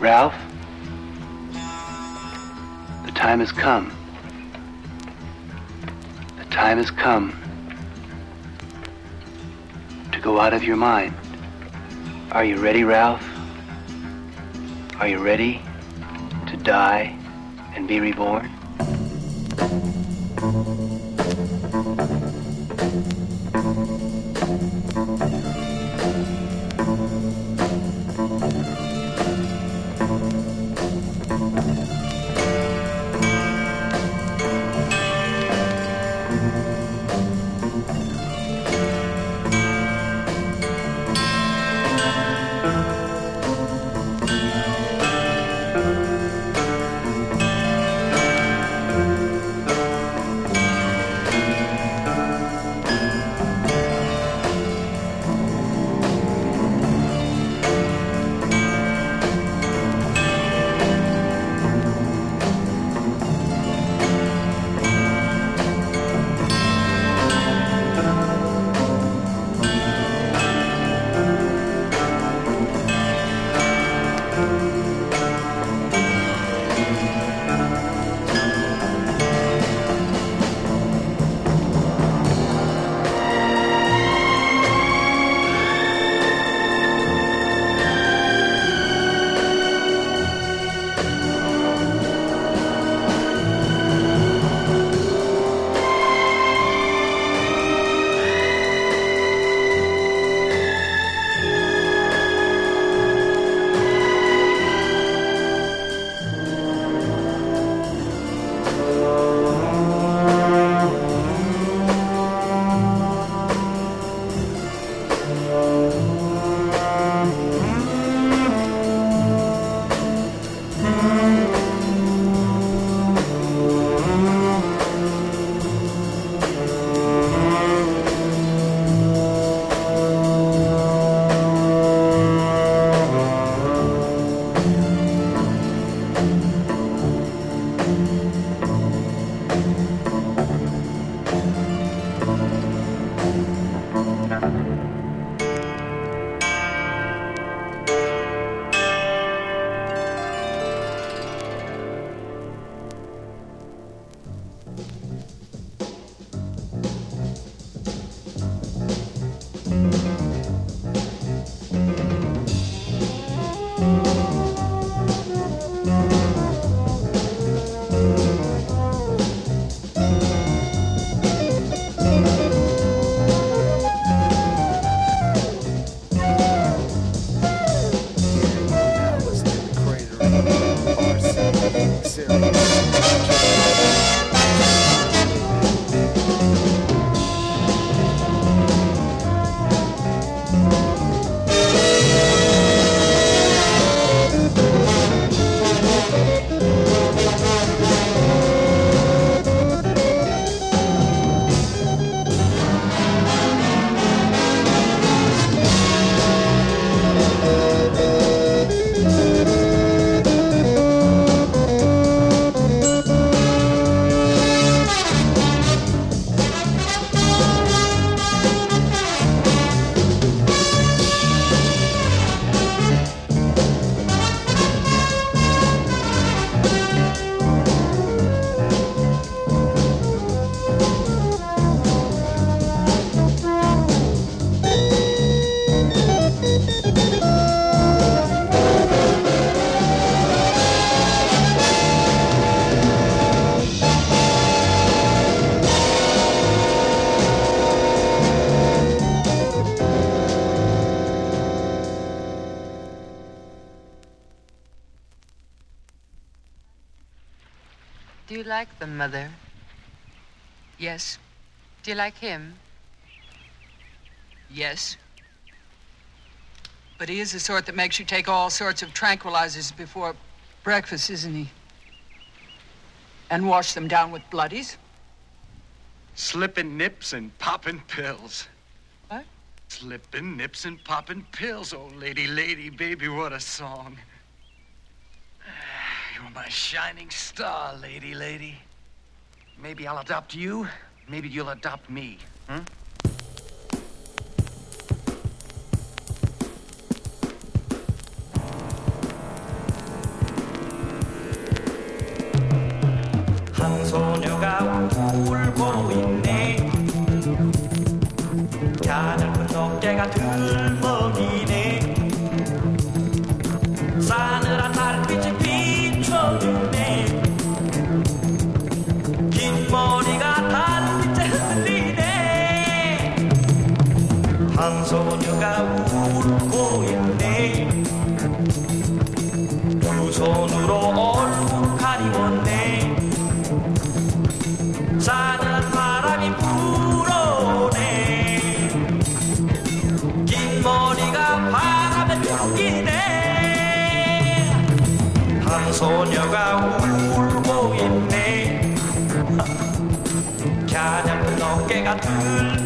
Ralph, the time has come. The time has come to go out of your mind. Are you ready, Ralph? Are you ready to die and be reborn? Mother? Yes. Do you like him? Yes. But he is the sort that makes you take all sorts of tranquilizers before breakfast, isn't he? And wash them down with bloodies. Slipping nips and popping pills. What? Slipping nips and popping pills. Oh, lady, lady, baby, what a song. You're my shining star, lady, lady. Maybe I'll adopt you. Maybe you'll adopt me. Hmm? 울고 소녀가 울고 있네. 갸냥 어깨가 들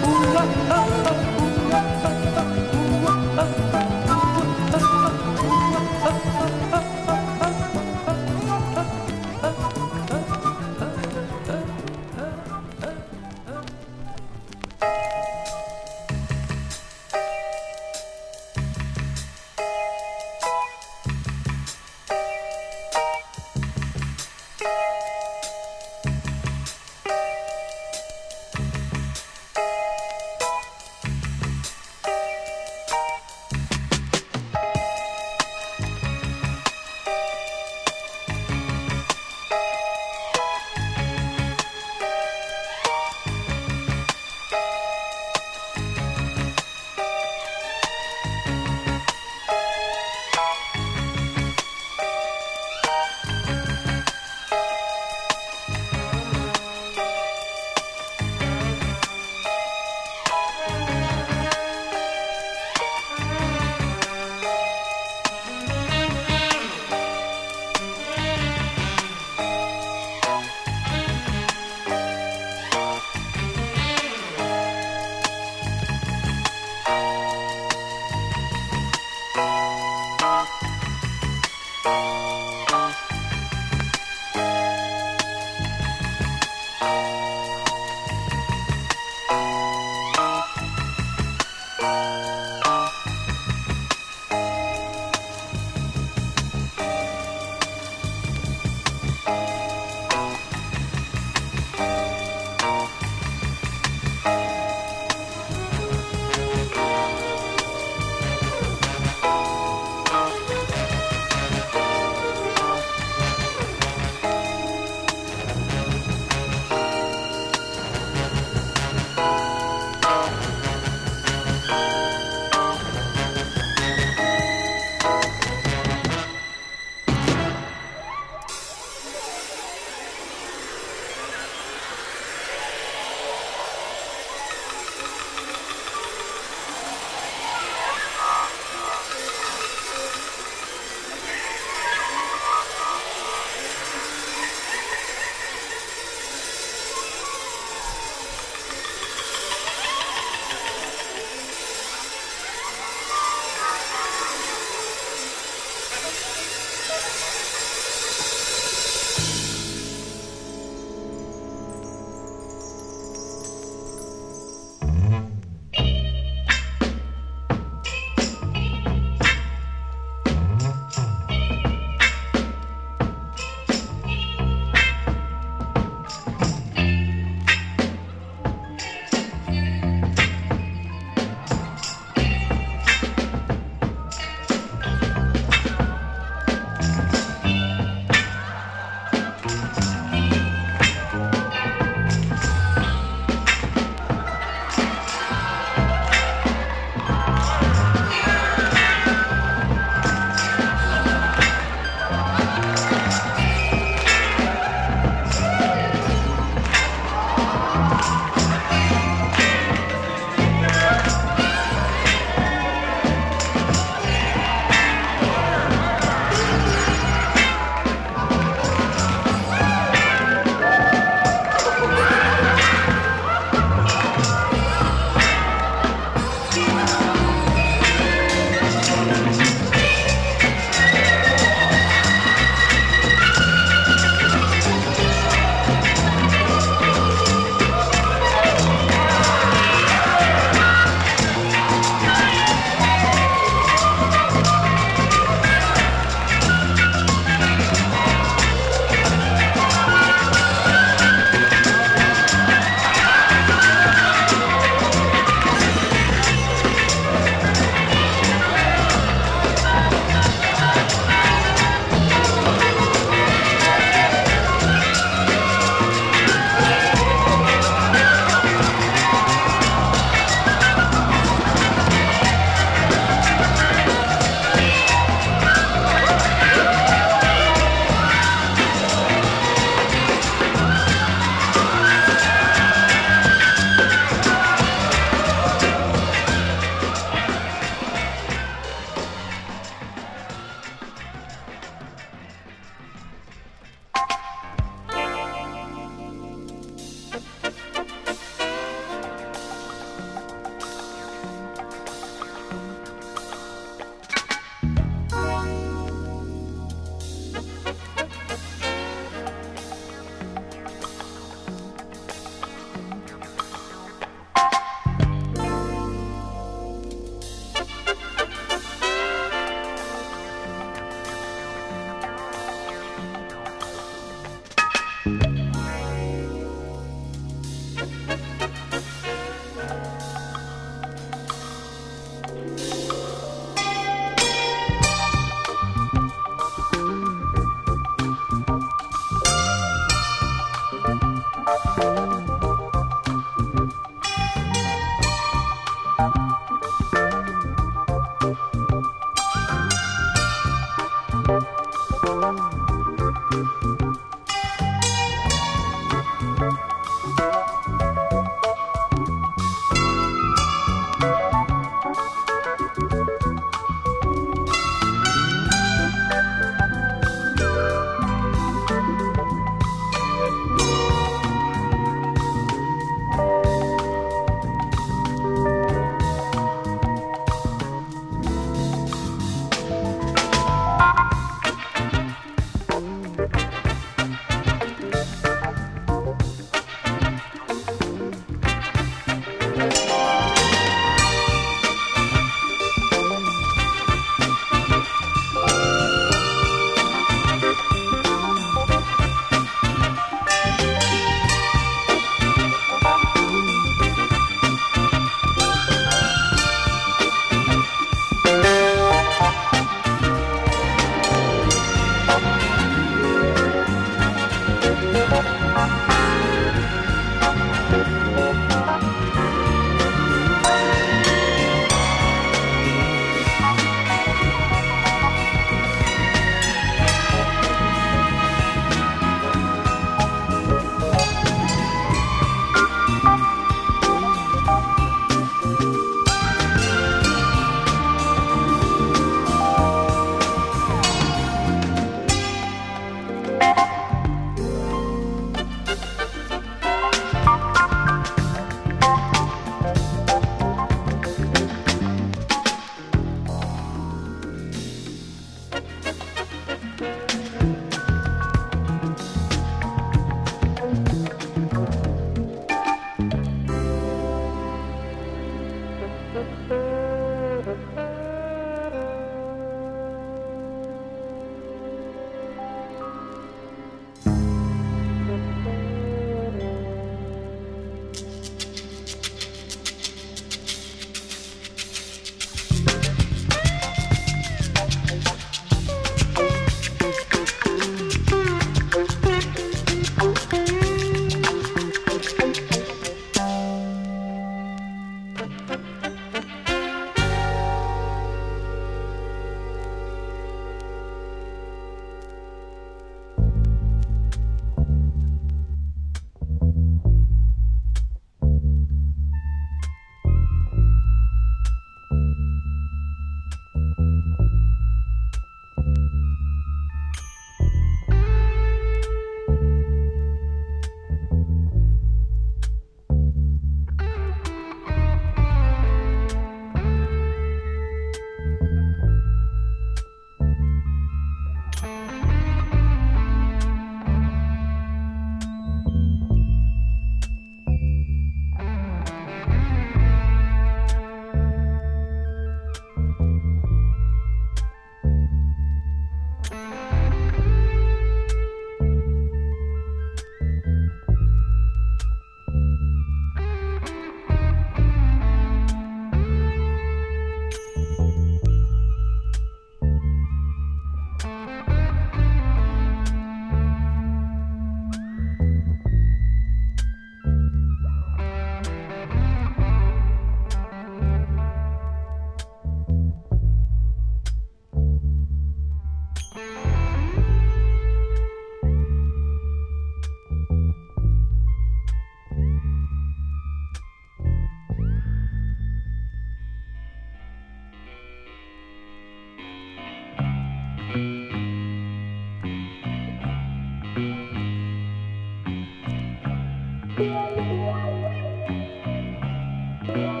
Música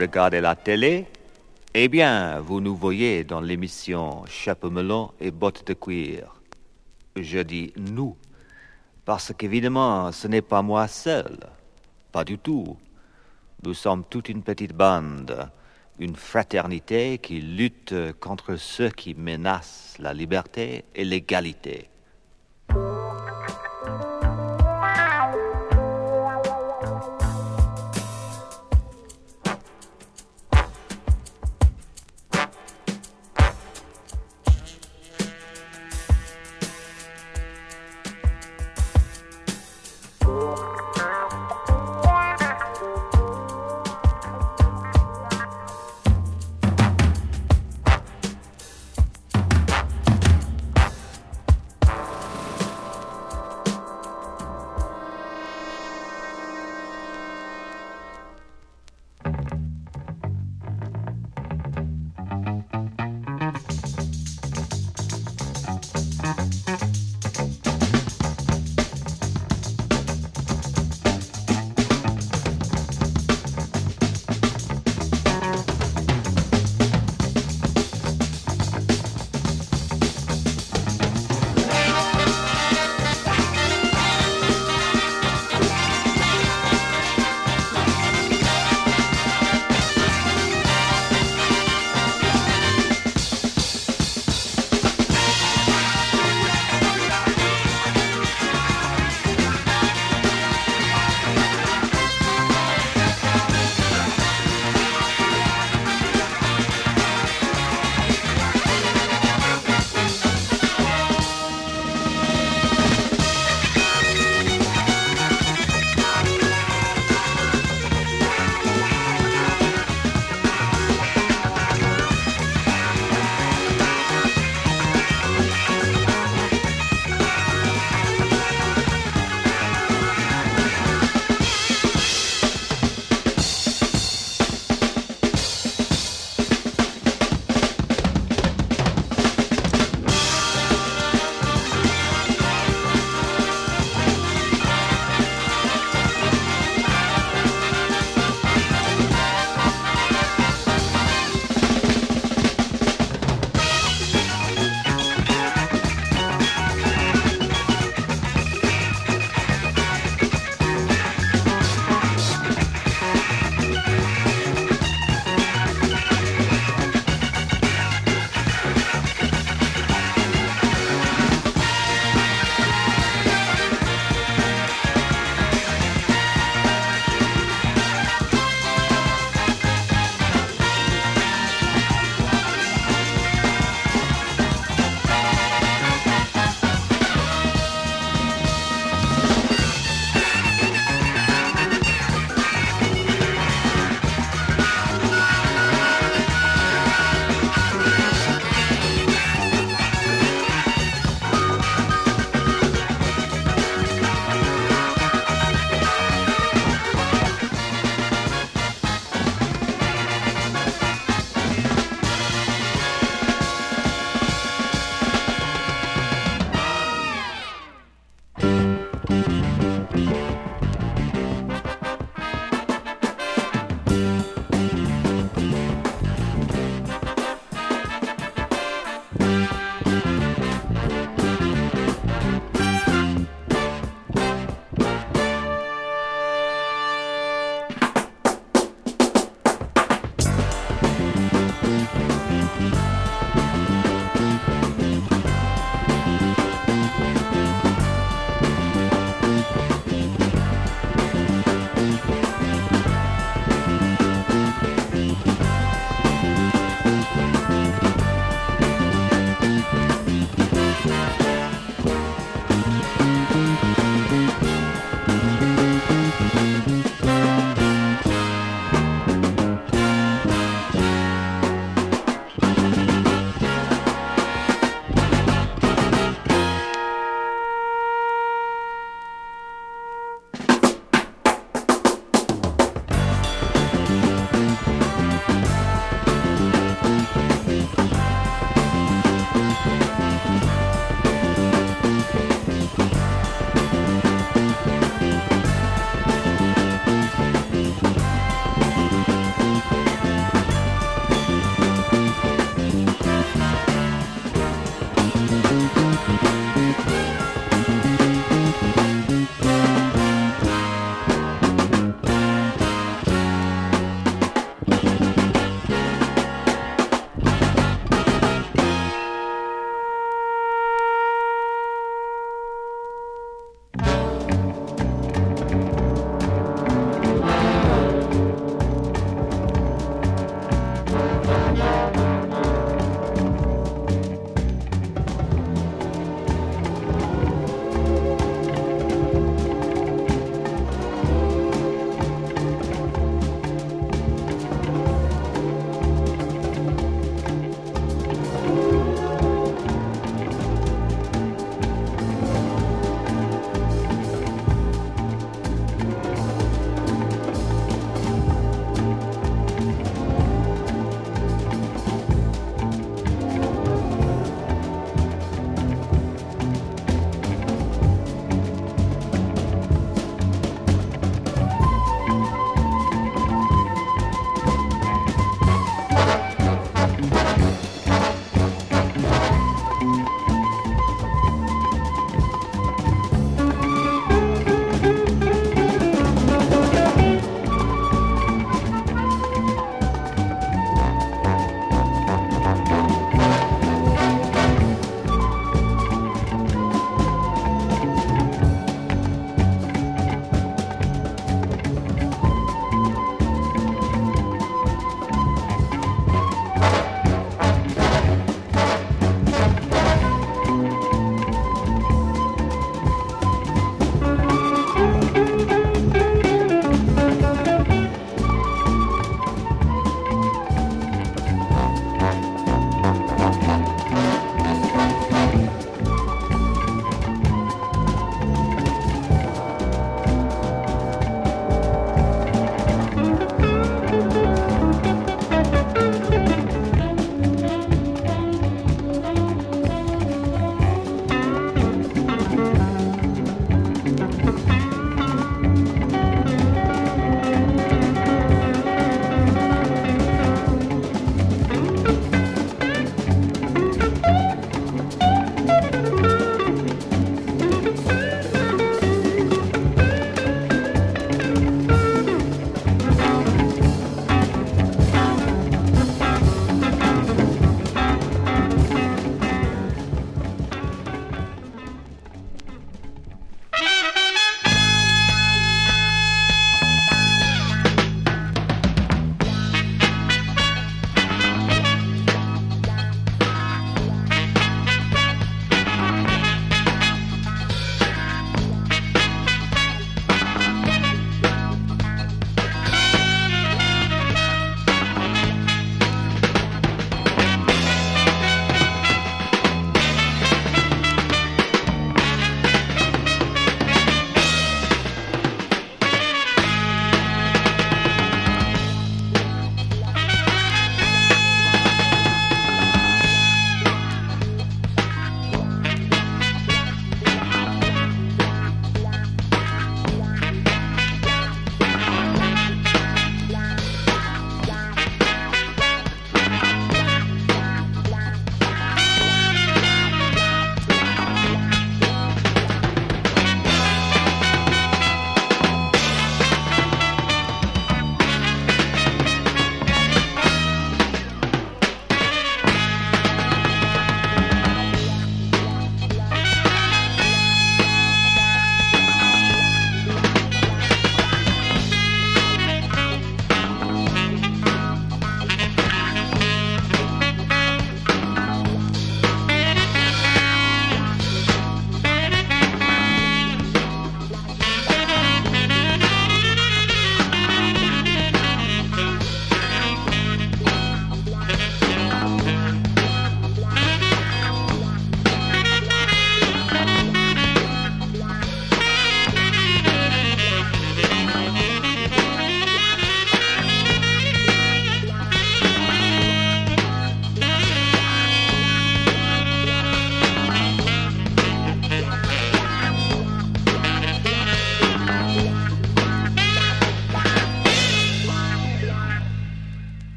regardez la télé Eh bien, vous nous voyez dans l'émission Chapeau melon et bottes de cuir. Je dis nous, parce qu'évidemment, ce n'est pas moi seul. Pas du tout. Nous sommes toute une petite bande, une fraternité qui lutte contre ceux qui menacent la liberté et l'égalité.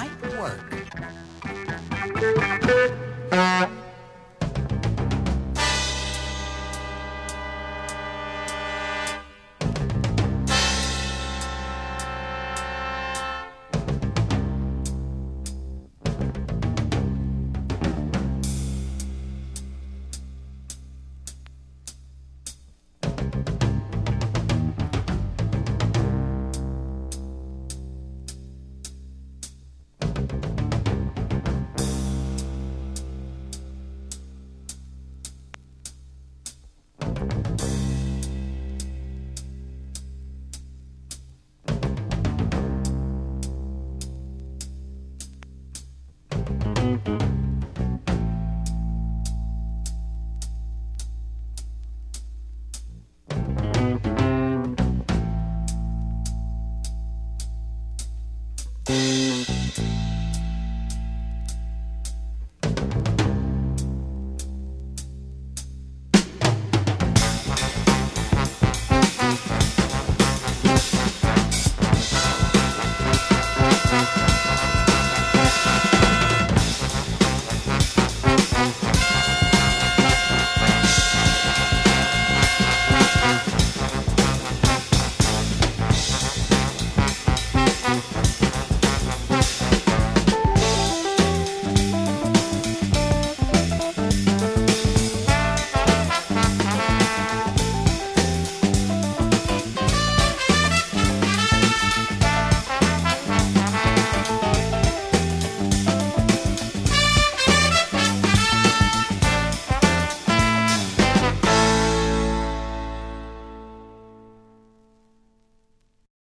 Might work.